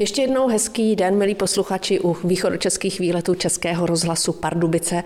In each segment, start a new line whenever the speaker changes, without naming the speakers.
Ještě jednou hezký den, milí posluchači u východočeských výletů Českého rozhlasu Pardubice.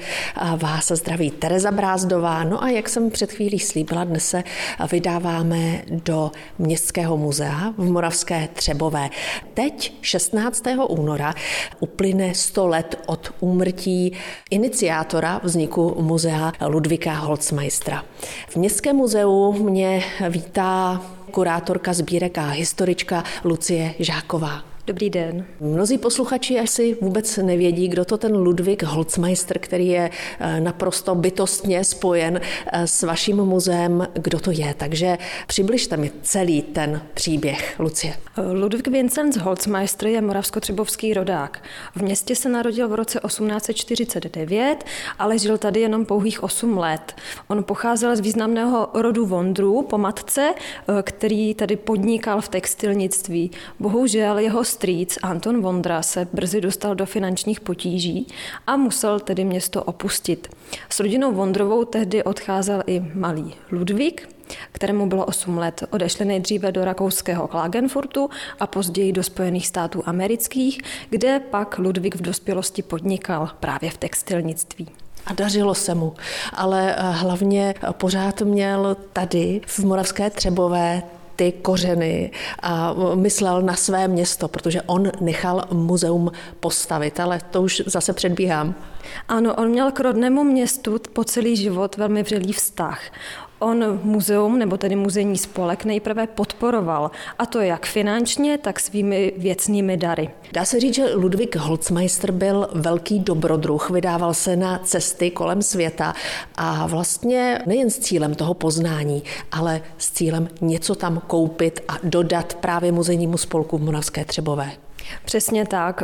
Vás zdraví Tereza Brázdová. No a jak jsem před chvílí slíbila, dnes se vydáváme do Městského muzea v Moravské Třebové. Teď 16. února uplyne 100 let od úmrtí iniciátora vzniku muzea Ludvíka Holzmeistera. V Městském muzeu mě vítá kurátorka sbírek a historička Lucie Žáková.
Dobrý den.
Mnozí posluchači asi vůbec nevědí, kdo to ten Ludvík Holzmeister, který je eh, naprosto bytostně spojen eh, s vaším muzeem, kdo to je. Takže přibližte mi celý ten příběh, Lucie.
Ludvík Vincenz Holzmeister je moravskotřebovský rodák. V městě se narodil v roce 1849, ale žil tady jenom pouhých 8 let. On pocházel z významného rodu Vondrů po matce, eh, který tady podnikal v textilnictví. Bohužel jeho strýc Anton Vondra se brzy dostal do finančních potíží a musel tedy město opustit. S rodinou Vondrovou tehdy odcházel i malý Ludvík, kterému bylo 8 let. Odešli nejdříve do rakouského Klagenfurtu a později do Spojených států amerických, kde pak Ludvík v dospělosti podnikal právě v textilnictví.
A dařilo se mu, ale hlavně pořád měl tady v Moravské Třebové ty kořeny a myslel na své město, protože on nechal muzeum postavit, ale to už zase předbíhám.
Ano, on měl k rodnému městu po celý život velmi vřelý vztah. On muzeum, nebo tedy muzejní spolek, nejprve podporoval, a to jak finančně, tak svými věcnými dary.
Dá se říct, že Ludvík Holzmeister byl velký dobrodruh, vydával se na cesty kolem světa a vlastně nejen s cílem toho poznání, ale s cílem něco tam koupit a dodat právě muzejnímu spolku v Moravské Třebové.
Přesně tak.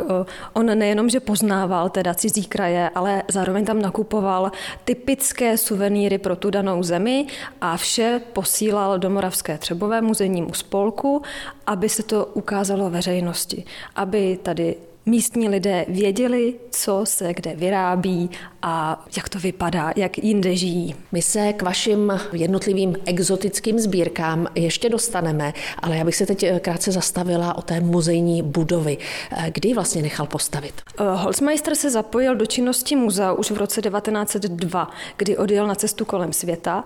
On nejenom, že poznával teda cizí kraje, ale zároveň tam nakupoval typické suvenýry pro tu danou zemi a vše posílal do Moravské Třebové muzejnímu spolku, aby se to ukázalo veřejnosti, aby tady místní lidé věděli, co se kde vyrábí a jak to vypadá, jak jinde žijí.
My se k vašim jednotlivým exotickým sbírkám ještě dostaneme, ale já bych se teď krátce zastavila o té muzejní budovy. Kdy vlastně nechal postavit?
Eh, Holzmeister se zapojil do činnosti muzea už v roce 1902, kdy odjel na cestu kolem světa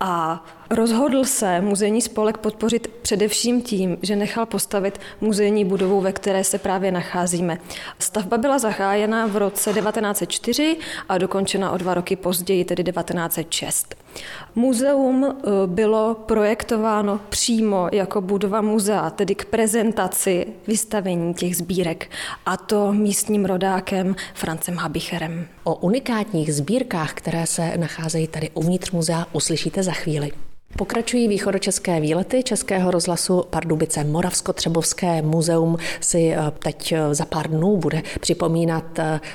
a rozhodl se muzejní spolek podpořit především tím, že nechal postavit muzejní budovu, ve které se právě nacházíme. Stavba byla zachájena v roce 1904 a dokončena o dva roky později, tedy 1906. Muzeum eh, bylo projektováno přímo jako budova muzea, tedy k prezentaci vystavení těch sbírek, a to místním rodákem Francem Habicherem.
O unikátních sbírkách, které se nacházejí tady uvnitř muzea, uslyšíte za chvíli. Pokračují východočeské výlety Českého rozhlasu Pardubice. Moravsko-Třebovské muzeum si eh, teď eh, za pár dnů bude připomínat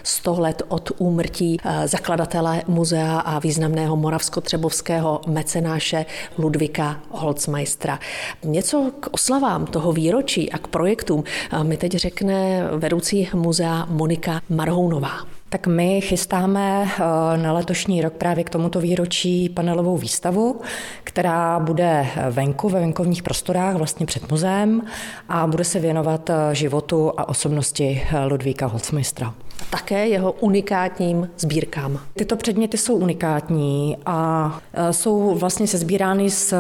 100 let od úmrtí zakladatele muzea a významného moravsko-třebovského mecenáše Ludvika Holzmeistera. Něco k oslavám toho výročí a k projektům mi teď řekne vedoucí muzea Monika Marhounová.
Tak my chystáme eh, na letošní rok právě k tomuto výročí panelovou výstavu, která bude venku, ve venkovních prostorách, vlastně před muzeem a bude se věnovat eh, životu a osobnosti eh, Ludvíka Holzmeistra
také jeho unikátním sbírkám.
Tyto předměty jsou unikátní a e, jsou vlastně sezbírány z e,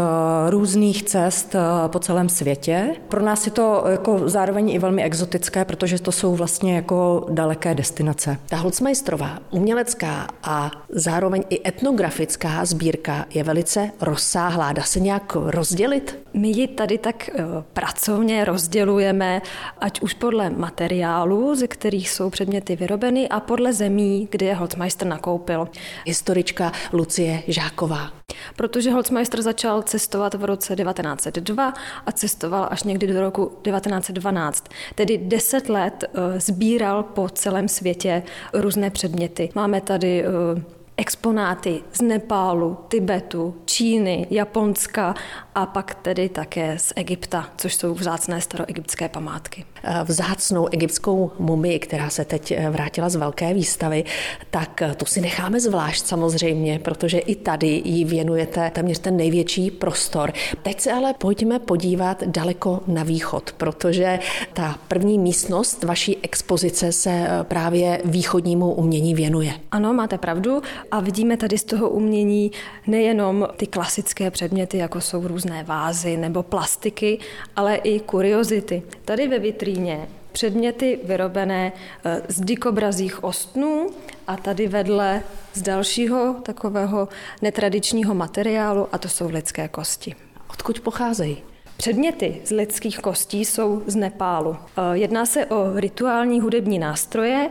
různých cest e, po celém světě. Pro nás je to jako zároveň i velmi exotické, protože to jsou vlastně jako daleké destinace.
Ta Holzmeisterová umělecká a zároveň i etnografická sbírka je velice rozsáhlá. Dá se nějak rozdělit?
My ji tady tak pracovně rozdělujeme, ať už podle materiálu, ze kterých jsou předměty vyrobeny, vyrobeny a podle zemí, kde je Holzmeister nakoupil.
Historička Lucie Žáková.
Protože Holzmeister začal cestovat v roce 1902 a cestoval až někdy do roku 1912. Tedy deset let eh, sbíral po celém světě různé předměty. Máme tady eh, exponáty z Nepálu, Tibetu, Číny, Japonska a pak tedy také z Egypta, což jsou vzácné staroegyptské památky.
Vzácnou egyptskou mumii, která se teď vrátila z velké výstavy, tak tu si necháme zvlášť samozřejmě, protože i tady jí věnujete téměř ten největší prostor. Teď se ale pojďme podívat daleko na východ, protože ta první místnost vaší expozice se právě východnímu umění věnuje.
Ano, máte pravdu. A vidíme tady z toho umění nejenom ty klasické předměty, jako jsou různé vázy nebo plastiky, ale i kuriozity. Tady ve vitríně předměty vyrobené eh, z dikobrazích ostnů a tady vedle z dalšího takového netradičního materiálu a to jsou lidské kosti.
Odkud pocházejí?
Předměty z lidských kostí jsou z Nepálu. Eh, jedná se o rituální hudební nástroje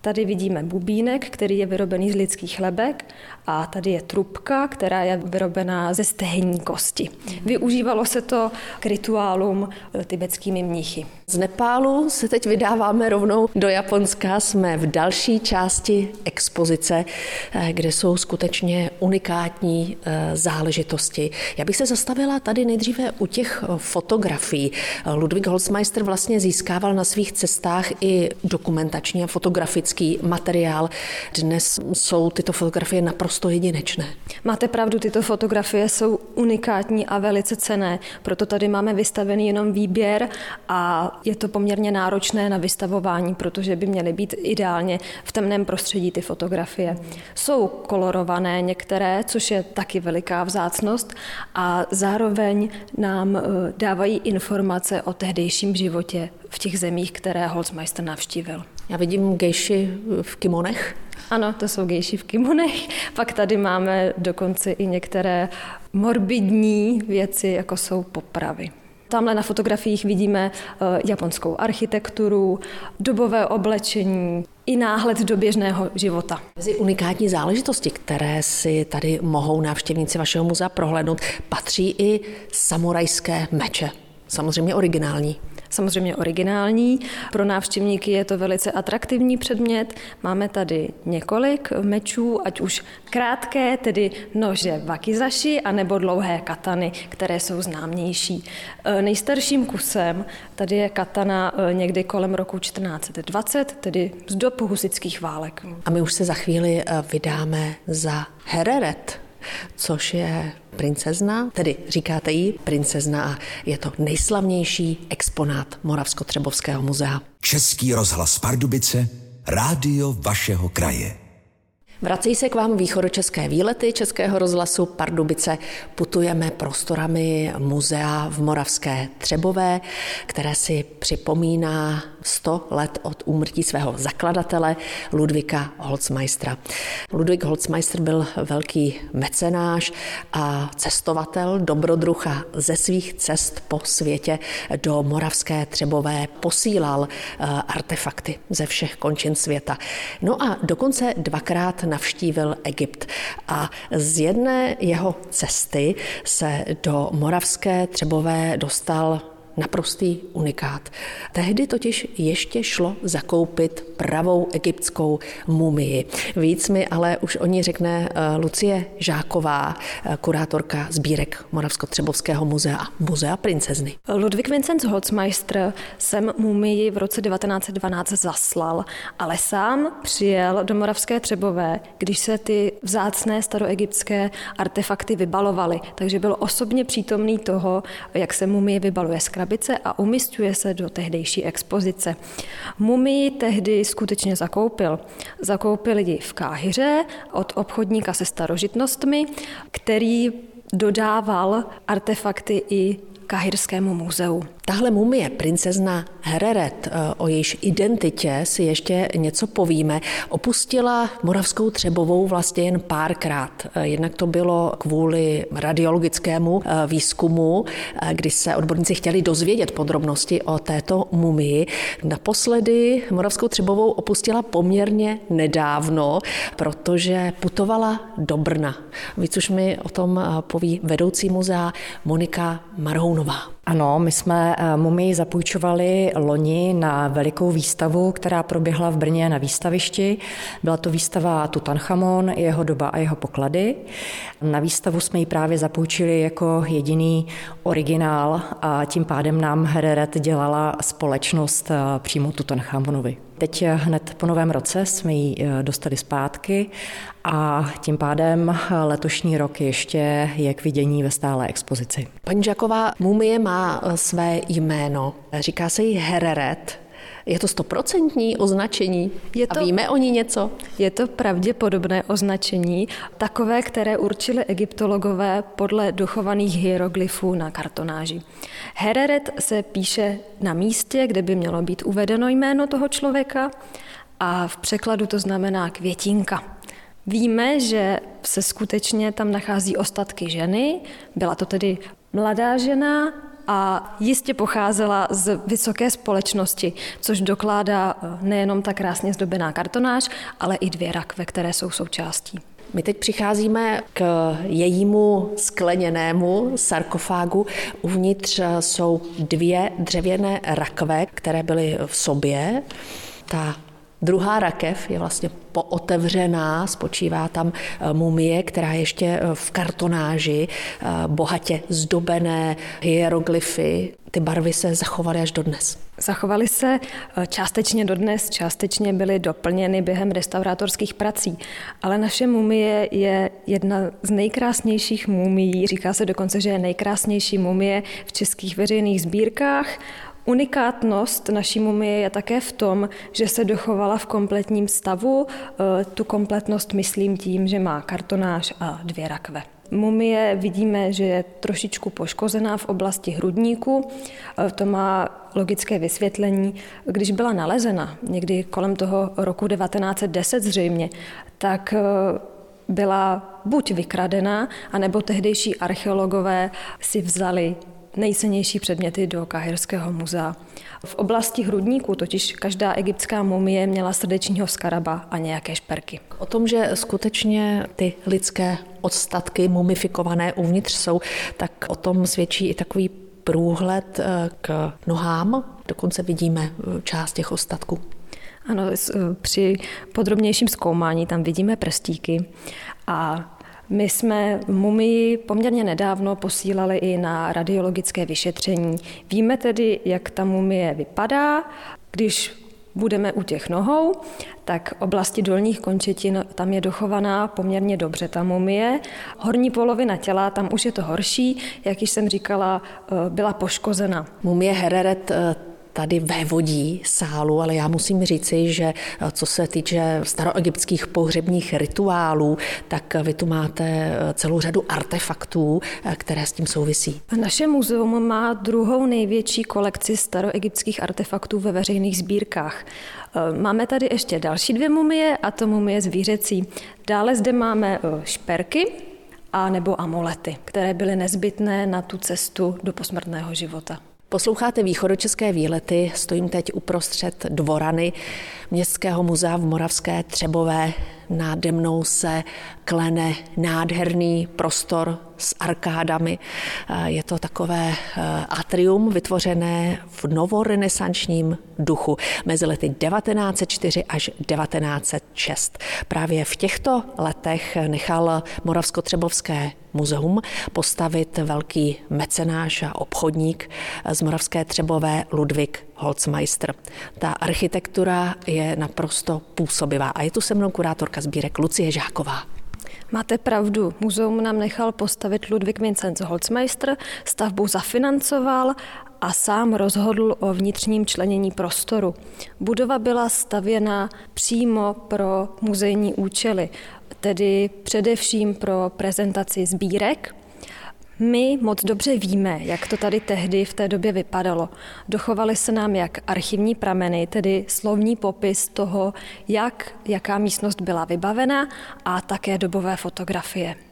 Tady vidíme bubínek, který je vyrobený z lidských lebek a tady je trubka, která je vyrobená ze stehenní kosti. Využívalo se to k rituálům eh, tibetskými mnichy.
Z Nepálu se teď vydáváme rovnou do Japonska. Jsme v další části expozice, eh, kde jsou skutečně unikátní eh, záležitosti. Já bych se zastavila tady nejdříve u těch fotografií. Ludwig Holzmeister vlastně získával na svých cestách i dokumentační a fotografický materiál. Dnes jsou tyto fotografie naprosto jedinečné.
Máte pravdu, tyto fotografie jsou unikátní a velice cené, proto tady máme vystavený jenom výběr a je to poměrně náročné na vystavování, protože by měly být ideálně v temném prostředí ty fotografie. Jsou kolorované některé, což je taky veliká vzácnost a zároveň nám eh, dávají informace o tehdejším životě v těch zemích, které Holzmeister navštívil.
Já vidím gejši v kimonech.
Ano, to jsou gejši v kimonech. Pak tady máme dokonce i některé morbidní věci, jako jsou popravy. Tamhle na fotografiích vidíme eh, japonskou architekturu, dobové oblečení, i náhled do běžného života.
Mezi unikátní záležitosti, které si tady mohou návštěvníci vašeho muzea prohlédnout, patří i samurajské meče. Samozřejmě originální
samozřejmě originální. Pro návštěvníky je to velice atraktivní předmět. Máme tady několik mečů, ať už krátké, tedy nože wakizashi, anebo dlouhé katany, které jsou známější. E, nejstarším kusem tady je katana e, někdy kolem roku 1420, tedy z dob husických válek.
A my už se za chvíli e, vydáme za Hereret, což je princezna, tedy říkáte jí princezna a je to nejslavnější exponát Moravsko-Třebovského muzea.
Český rozhlas Pardubice, rádio vašeho kraje.
Vrací se k vám východočeské výlety Českého rozhlasu Pardubice. Putujeme prostorami muzea v Moravské Třebové, které si připomíná 100 let od úmrtí svého zakladatele Ludvika Holzmeistera. Ludvík Holzmeister byl velký mecenáš a cestovatel, dobrodruha ze svých cest po světě do Moravské Třebové posílal eh, artefakty ze všech končin světa. No a dokonce dvakrát navštívil Egypt a z jedné jeho cesty se do Moravské Třebové dostal naprostý unikát. Tehdy totiž ještě šlo zakoupit pravou egyptskou mumii. Víc mi ale už o ní řekne eh, Lucie Žáková, eh, kurátorka sbírek Moravsko-Třebovského muzea Muzea princezny.
Ludwig Vincent Holzmeister sem mumii v roce 1912 zaslal, ale sám přijel do Moravské Třebové, když se ty vzácné staroegyptské artefakty vybalovaly. Takže byl osobně přítomný toho, jak se mumie vybaluje z krabice a umistuje se do tehdejší expozice. Mumii tehdy skutečně zakoupil. Zakoupil ji v Káhyře od obchodníka se starožitnostmi, který dodával artefakty i Kahirskému muzeu.
Tahle mumie, princezna Hereret, eh, o jejíž identitě si ještě něco povíme, opustila Moravskou Třebovou vlastně jen párkrát. Eh, jednak to bylo kvůli radiologickému eh, výzkumu, kdy se odborníci chtěli dozvědět podrobnosti o této mumii. Naposledy Moravskou Třebovou opustila poměrně nedávno, protože putovala do Brna. Víc už mi o tom poví vedoucí muzea Monika Marhounová.
Ano, my jsme eh, mumii zapůjčovali loni na velikou výstavu, která proběhla v Brně na výstavišti. Byla to výstava Tutanchamon, jeho doba a jeho poklady. Na výstavu jsme ji právě zapůjčili jako jediný originál a tím pádem nám Hereret dělala společnost eh, přímo Tutanchamonovi. Teď hned po novém roce jsme ji eh, dostali zpátky a tím pádem letošní rok ještě je k vidění ve stále expozici.
Paní Žaková, mumie má eh, své jméno. Říká se jí Hereret. Je to stoprocentní označení? Je to, a víme o ní něco?
Je to pravděpodobné označení, takové, které určili egyptologové podle dochovaných hieroglyfů na kartonáži. Hereret se píše na místě, kde by mělo být uvedeno jméno toho člověka a v překladu to znamená květinka. Víme, že se skutečně tam nachází ostatky ženy, byla to tedy mladá žena, a jistě pocházela z vysoké společnosti, což dokládá eh, nejenom ta krásně zdobená kartonáž, ale i dvě rakve, které jsou součástí.
My teď přicházíme k jejímu skleněnému sarkofágu. Uvnitř jsou dvě dřevěné rakve, které byly v sobě. Ta Druhá rakev je vlastně pootevřená, spočívá tam eh, mumie, která ještě eh, v kartonáži, eh, bohatě zdobené hieroglyfy. Ty barvy se zachovaly až dodnes.
Zachovaly se částečně dodnes, částečně byly doplněny během restaurátorských prací. Ale naše mumie je jedna z nejkrásnějších mumií. Říká se dokonce, že je nejkrásnější mumie v českých veřejných sbírkách. Unikátnost naší mumie je také v tom, že se dochovala v kompletním stavu. E, tu kompletnost myslím tím, že má kartonáž a dvě rakve. Mumie vidíme, že je trošičku poškozená v oblasti hrudníku. E, to má logické vysvětlení. Když byla nalezena někdy kolem toho roku 1910 zřejmě, tak e, byla buď vykradená, anebo tehdejší archeologové si vzali nejcennější předměty do Kahirského muzea. V oblasti hrudníku totiž každá egyptská mumie měla srdečního skaraba a nějaké šperky.
O tom, že skutečně ty lidské odstatky mumifikované uvnitř jsou, tak o tom svědčí i takový průhled eh, k nohám. Dokonce vidíme eh, část těch ostatků.
Ano, eh, při podrobnějším zkoumání tam vidíme prstíky a my jsme mumii poměrně nedávno posílali i na radiologické vyšetření. Víme tedy, jak ta mumie vypadá. Když budeme u těch nohou, tak oblasti dolních končetin, tam je dochovaná poměrně dobře ta mumie. Horní polovina těla, tam už je to horší, jak již jsem říkala, eh, byla poškozena.
Mumie Hereret eh, tady vévodí sálu, ale já musím říci, že eh, co se týče staroegyptských pohřebních rituálů, tak vy tu máte eh, celou řadu artefaktů, eh, které s tím souvisí.
Naše muzeum má druhou největší kolekci staroegyptských artefaktů ve veřejných sbírkách. Máme tady ještě další dvě mumie, a to mumie zvířecí. Dále zde máme šperky, a nebo amulety, které byly nezbytné na tu cestu do posmrtného života.
Posloucháte východočeské výlety, stojím teď uprostřed dvorany Městského muzea v Moravské Třebové. Náde mnou se klene nádherný prostor s arkádami. Je to takové eh, atrium vytvořené v novorenesančním duchu mezi lety 1904 až 1906. Právě v těchto letech nechal Moravsko-Třebovské muzeum postavit velký mecenáš a obchodník z Moravské Třebové Ludvík Holzmeister. Ta architektura je naprosto působivá a je tu se mnou kurátorka sbírek Lucie Žáková.
Máte pravdu, muzeum nám nechal postavit Ludwig Vincenz Holzmeister, stavbu zafinancoval a sám rozhodl o vnitřním členění prostoru. Budova byla stavěna přímo pro muzejní účely, tedy především pro prezentaci sbírek my moc dobře víme, jak to tady tehdy v té době vypadalo. Dochovaly se nám jak archivní prameny, tedy slovní popis toho, jak jaká místnost byla vybavena a také dobové fotografie.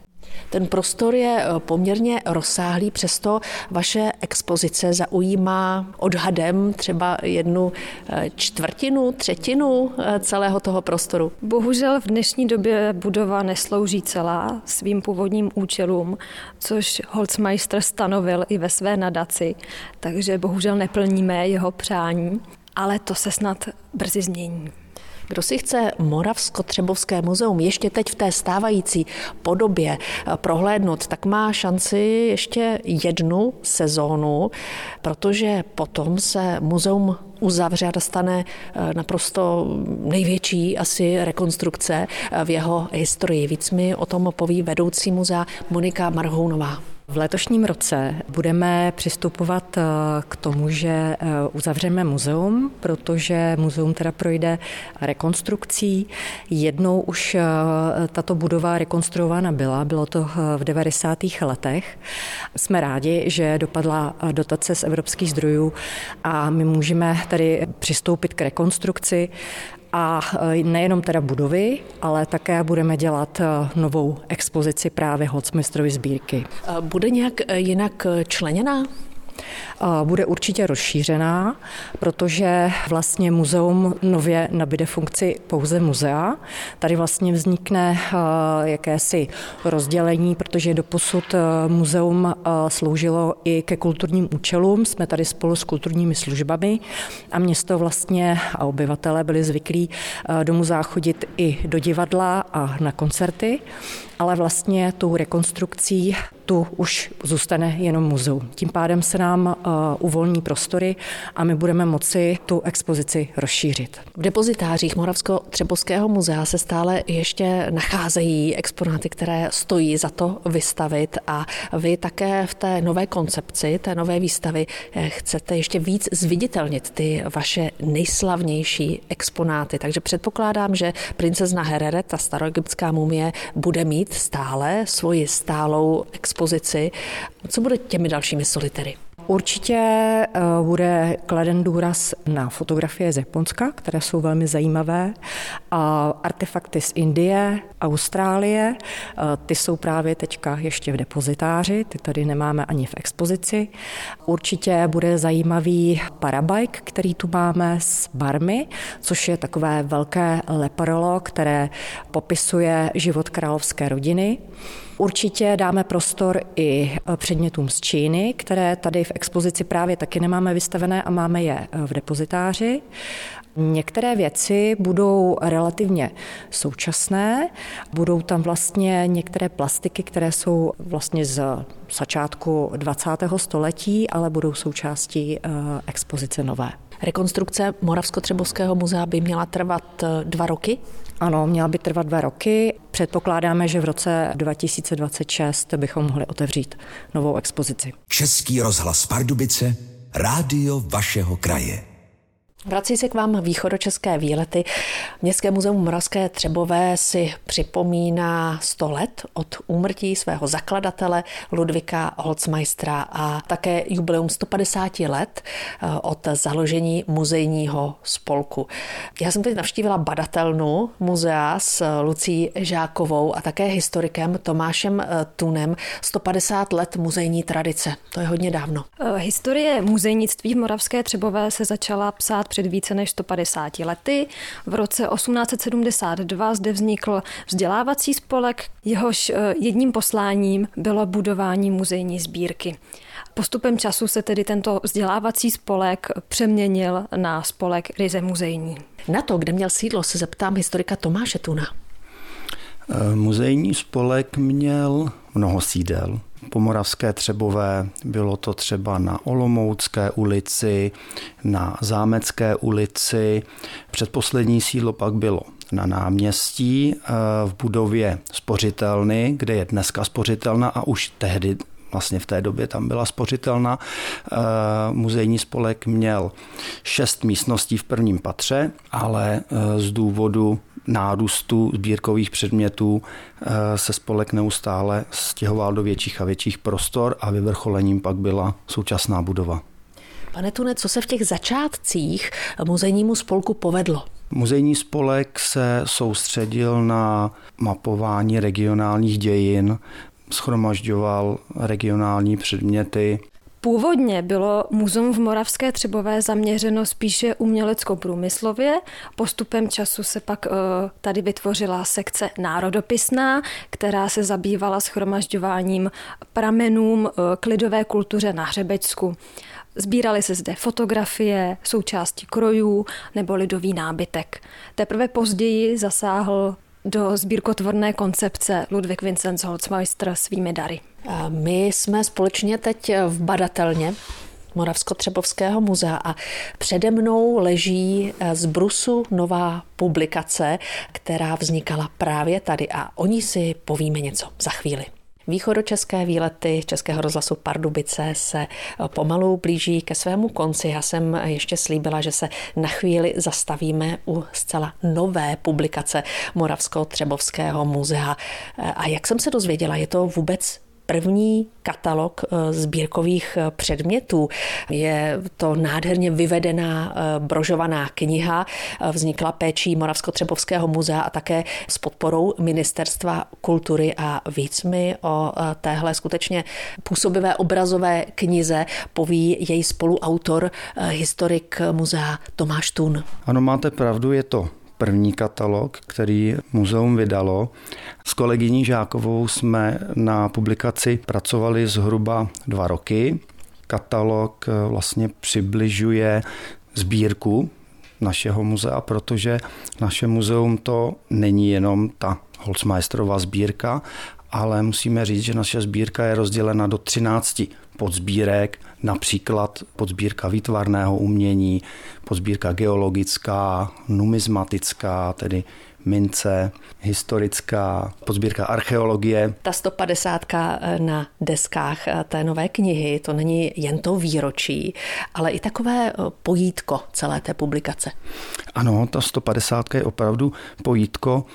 Ten prostor je eh, poměrně rozsáhlý, přesto vaše expozice zaujímá odhadem třeba jednu eh, čtvrtinu, třetinu eh, celého toho prostoru.
Bohužel v dnešní době budova neslouží celá svým původním účelům, což Holzmeister stanovil i ve své nadaci, takže bohužel neplníme jeho přání, ale to se snad brzy změní.
Kdo si chce Moravsko-Třebovské muzeum ještě teď v té stávající podobě eh, prohlédnout, tak má šanci ještě jednu sezónu, protože potom se muzeum uzavře a stane eh, naprosto největší asi rekonstrukce eh, v jeho historii. Víc mi o tom poví vedoucí muzea Monika Marhounová.
V letošním roce budeme přistupovat eh, k tomu, že eh, uzavřeme muzeum, protože muzeum teda projde rekonstrukcí. Jednou už eh, tato budova rekonstruována byla, bylo to v 90. letech. Jsme rádi, že dopadla dotace z evropských zdrojů a my můžeme tady přistoupit k rekonstrukci a e, nejenom teda budovy, ale také budeme dělat e, novou expozici právě Holzmistrovy sbírky.
Bude nějak e, jinak členěná?
Bude určitě rozšířená, protože vlastně muzeum nově nabide funkci pouze muzea. Tady vlastně vznikne eh, jakési rozdělení, protože doposud eh, muzeum eh, sloužilo i ke kulturním účelům. Jsme tady spolu s kulturními službami a město vlastně a obyvatelé byli zvyklí do muzea chodit i do divadla a na koncerty ale vlastně tou rekonstrukcí tu už zůstane jenom muzeum. Tím pádem se nám uh, uvolní prostory a my budeme moci tu expozici rozšířit.
V depozitářích Moravsko-Třebovského muzea se stále ještě nacházejí exponáty, které stojí za to vystavit a vy také v té nové koncepci, té nové výstavy eh, chcete ještě víc zviditelnit ty vaše nejslavnější exponáty. Takže předpokládám, že princezna Herere, ta staroegyptská mumie, bude mít stále svoji stálou expozici. Co bude těmi dalšími solitery?
Určitě eh, bude kladen důraz na fotografie z Japonska, které jsou velmi zajímavé, a artefakty z Indie, Austrálie, eh, ty jsou právě teďka ještě v depozitáři, ty tady nemáme ani v expozici. Určitě bude zajímavý parabike, který tu máme z Barmy, což je takové velké leparolo, které popisuje život královské rodiny. Určitě dáme prostor i e, předmětům z Číny, které tady v expozici právě taky nemáme vystavené a máme je e, v depozitáři. Některé věci budou relativně současné, budou tam vlastně některé plastiky, které jsou vlastně z začátku 20. století, ale budou součástí e, expozice nové.
Rekonstrukce Moravsko-Třebovského muzea by měla trvat dva roky?
Ano, měla by trvat dva roky. Předpokládáme, že v roce 2026 bychom mohli otevřít novou expozici.
Český rozhlas Pardubice, rádio vašeho kraje.
Vrací se k vám východočeské výlety. Městské muzeum Moravské Třebové si připomíná 100 let od úmrtí svého zakladatele Ludvika Holzmeistera a také jubileum 150 let eh, od založení muzejního spolku. Já jsem teď navštívila badatelnu muzea s Lucí Žákovou a také historikem Tomášem eh, Tunem. 150 let muzejní tradice. To je hodně dávno.
Eh, historie muzejnictví v Moravské Třebové se začala psát před více než 150 lety. V roce 1872 zde vznikl vzdělávací spolek, jehož eh, jedním posláním bylo budování muzejní sbírky. Postupem času se tedy tento vzdělávací spolek přeměnil na spolek ryze muzejní.
Na to, kde měl sídlo, se zeptám historika Tomáše Tuna.
Eh, muzejní spolek měl mnoho sídel. Po Moravské Třebové bylo to třeba na Olomoucké ulici, na Zámecké ulici. Předposlední sídlo pak bylo na náměstí eh, v budově spořitelny, kde je dneska spořitelna a už tehdy vlastně v té době tam byla spořitelna. Eh, muzejní spolek měl šest místností v prvním patře, ale z důvodu nárůstu sbírkových předmětů eh, se spolek neustále stěhoval do větších a větších prostor a vyvrcholením pak byla současná budova.
Pane Tune, co se v těch začátcích muzejnímu spolku povedlo?
Muzejní spolek se soustředil na mapování regionálních dějin, schromažďoval regionální předměty.
Původně bylo muzeum v Moravské Třebové zaměřeno spíše umělecko-průmyslově. Postupem času se pak uh, tady vytvořila sekce národopisná, která se zabývala schromažďováním pramenům uh, k lidové kultuře na Hřebecku. Sbíraly se zde fotografie, součásti krojů nebo lidový nábytek. Teprve později zasáhl do sbírkotvorné koncepce Ludwig Vincenz Holzmeister svými dary.
My jsme společně teď v badatelně Moravsko-Třebovského muzea a přede mnou leží z Brusu nová publikace, která vznikala právě tady a o ní si povíme něco za chvíli. Východočeské výlety Českého rozhlasu Pardubice se pomalu blíží ke svému konci. Já jsem ještě slíbila, že se na chvíli zastavíme u zcela nové publikace Moravsko-Třebovského muzea. A jak jsem se dozvěděla, je to vůbec první katalog eh, sbírkových eh, předmětů. Je to nádherně vyvedená eh, brožovaná kniha, vznikla péčí Moravsko-Třebovského muzea a také s podporou Ministerstva kultury a víc mi o téhle skutečně působivé obrazové knize poví její spoluautor, historik muzea Tomáš Tun.
Ano, máte pravdu, je to první katalog, který muzeum vydalo. S kolegyní Žákovou jsme na publikaci pracovali zhruba dva roky. Katalog eh, vlastně přibližuje sbírku našeho muzea, protože naše muzeum to není jenom ta Holzmeisterova sbírka, ale musíme říct, že naše sbírka je rozdělena do 13 podzbírek, například podzbírka výtvarného umění, podzbírka geologická, numizmatická, tedy mince, historická, podzbírka archeologie.
Ta 150 eh, na deskách eh, té nové knihy, to není jen to výročí, ale i takové eh, pojítko celé té publikace.
Ano, ta 150 je opravdu pojítko,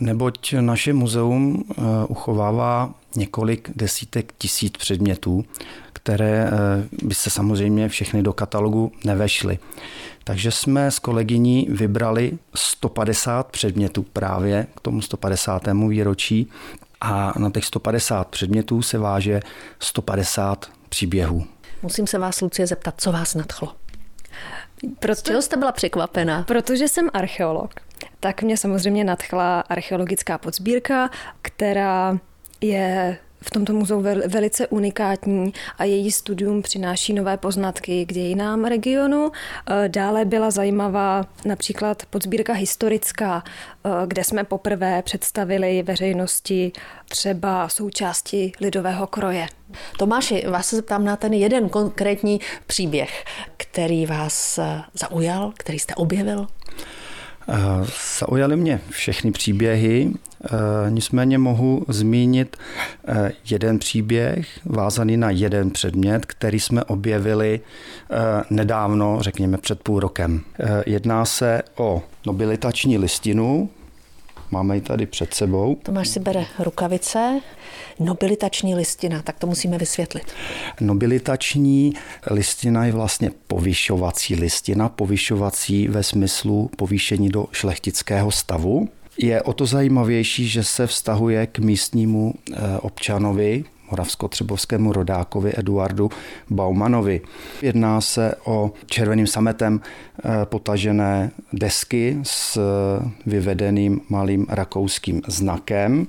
neboť naše muzeum uchovává několik desítek tisíc předmětů, které by se samozřejmě všechny do katalogu nevešly. Takže jsme s kolegyní vybrali 150 předmětů právě k tomu 150. výročí a na těch 150 předmětů se váže 150 příběhů.
Musím se vás, Lucie, zeptat, co vás nadchlo? Proč čeho jste byla překvapená?
Protože jsem archeolog, tak mě samozřejmě nadchla archeologická podsbírka, která je v tomto muzeu velice unikátní a její studium přináší nové poznatky k dějinám regionu. E, dále byla zajímavá například podsbírka historická, e, kde jsme poprvé představili veřejnosti třeba součásti lidového kroje.
Tomáši, vás se zeptám na ten jeden konkrétní příběh, který vás e, zaujal, který jste objevil?
Zaujaly mě všechny příběhy, Eh, nicméně mohu zmínit eh, jeden příběh vázaný na jeden předmět, který jsme objevili eh, nedávno, řekněme před půl rokem. Jedná se o nobilitační listinu, Máme ji tady před sebou.
Tomáš si bere rukavice. Nobilitační listina, tak to musíme vysvětlit.
Nobilitační listina je vlastně povyšovací listina, povyšovací ve smyslu povýšení do šlechtického stavu je o to zajímavější, že se vztahuje k místnímu eh, občanovi, moravsko-třebovskému rodákovi Eduardu Baumanovi. Jedná se o červeným sametem eh, potažené desky s eh, vyvedeným malým rakouským znakem.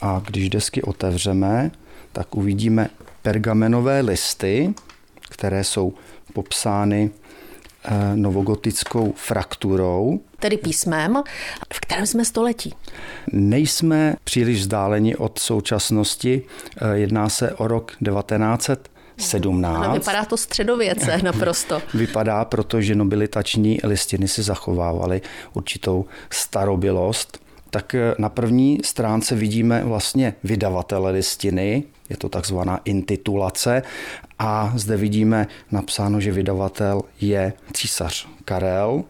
A když desky otevřeme, tak uvidíme pergamenové listy, které jsou popsány novogotickou frakturou.
Tedy písmem, v kterém jsme století.
Nejsme příliš vzdáleni od současnosti. Eh, jedná se o rok 1900 17.
Ano, vypadá to středověce naprosto.
Vypadá, protože nobilitační listiny si zachovávaly určitou starobilost. Tak eh, na první stránce vidíme vlastně vydavatele listiny, je to takzvaná intitulace a zde vidíme napsáno, že vydavatel je císař Karel,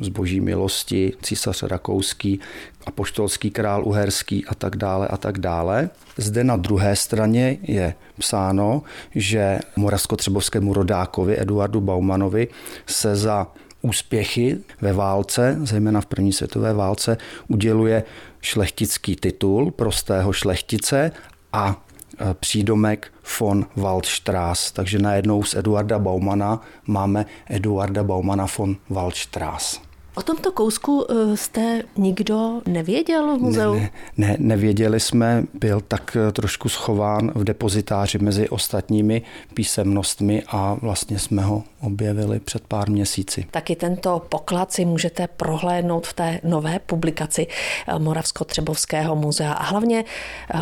z boží milosti, císař rakouský, apoštolský král uherský a tak dále a tak dále. Zde na druhé straně je psáno, že moravsko-třebovskému rodákovi Eduardu Baumanovi se za úspěchy ve válce, zejména v první světové válce, uděluje šlechtický titul prostého šlechtice a e, přídomek von Waldstrass. Takže najednou z Eduarda Baumana máme Eduarda Baumana von Waldstrass.
O tomto kousku eh, jste nikdo nevěděl v muzeu?
Ne, ne, ne, nevěděli jsme, byl tak eh, trošku schován v depozitáři mezi ostatními písemnostmi a vlastně jsme ho objevili před pár měsíci.
Taky tento poklad si můžete prohlédnout v té nové publikaci eh, Moravsko-Třebovského muzea a hlavně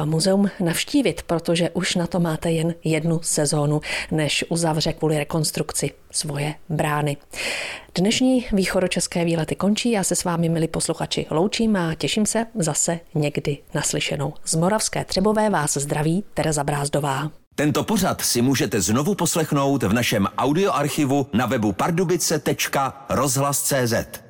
muzeum navštívit, protože už na to máte jen jednu sezónu, než uzavře kvůli rekonstrukci svoje brány. Dnešní východočeské výlety končí, já se s vámi, milí posluchači, loučím a těším se zase někdy naslyšenou. Z Moravské Třebové vás zdraví Tereza Brázdová.
Tento pořad si můžete znovu poslechnout v našem audioarchivu na webu pardubice.rozhlas.cz.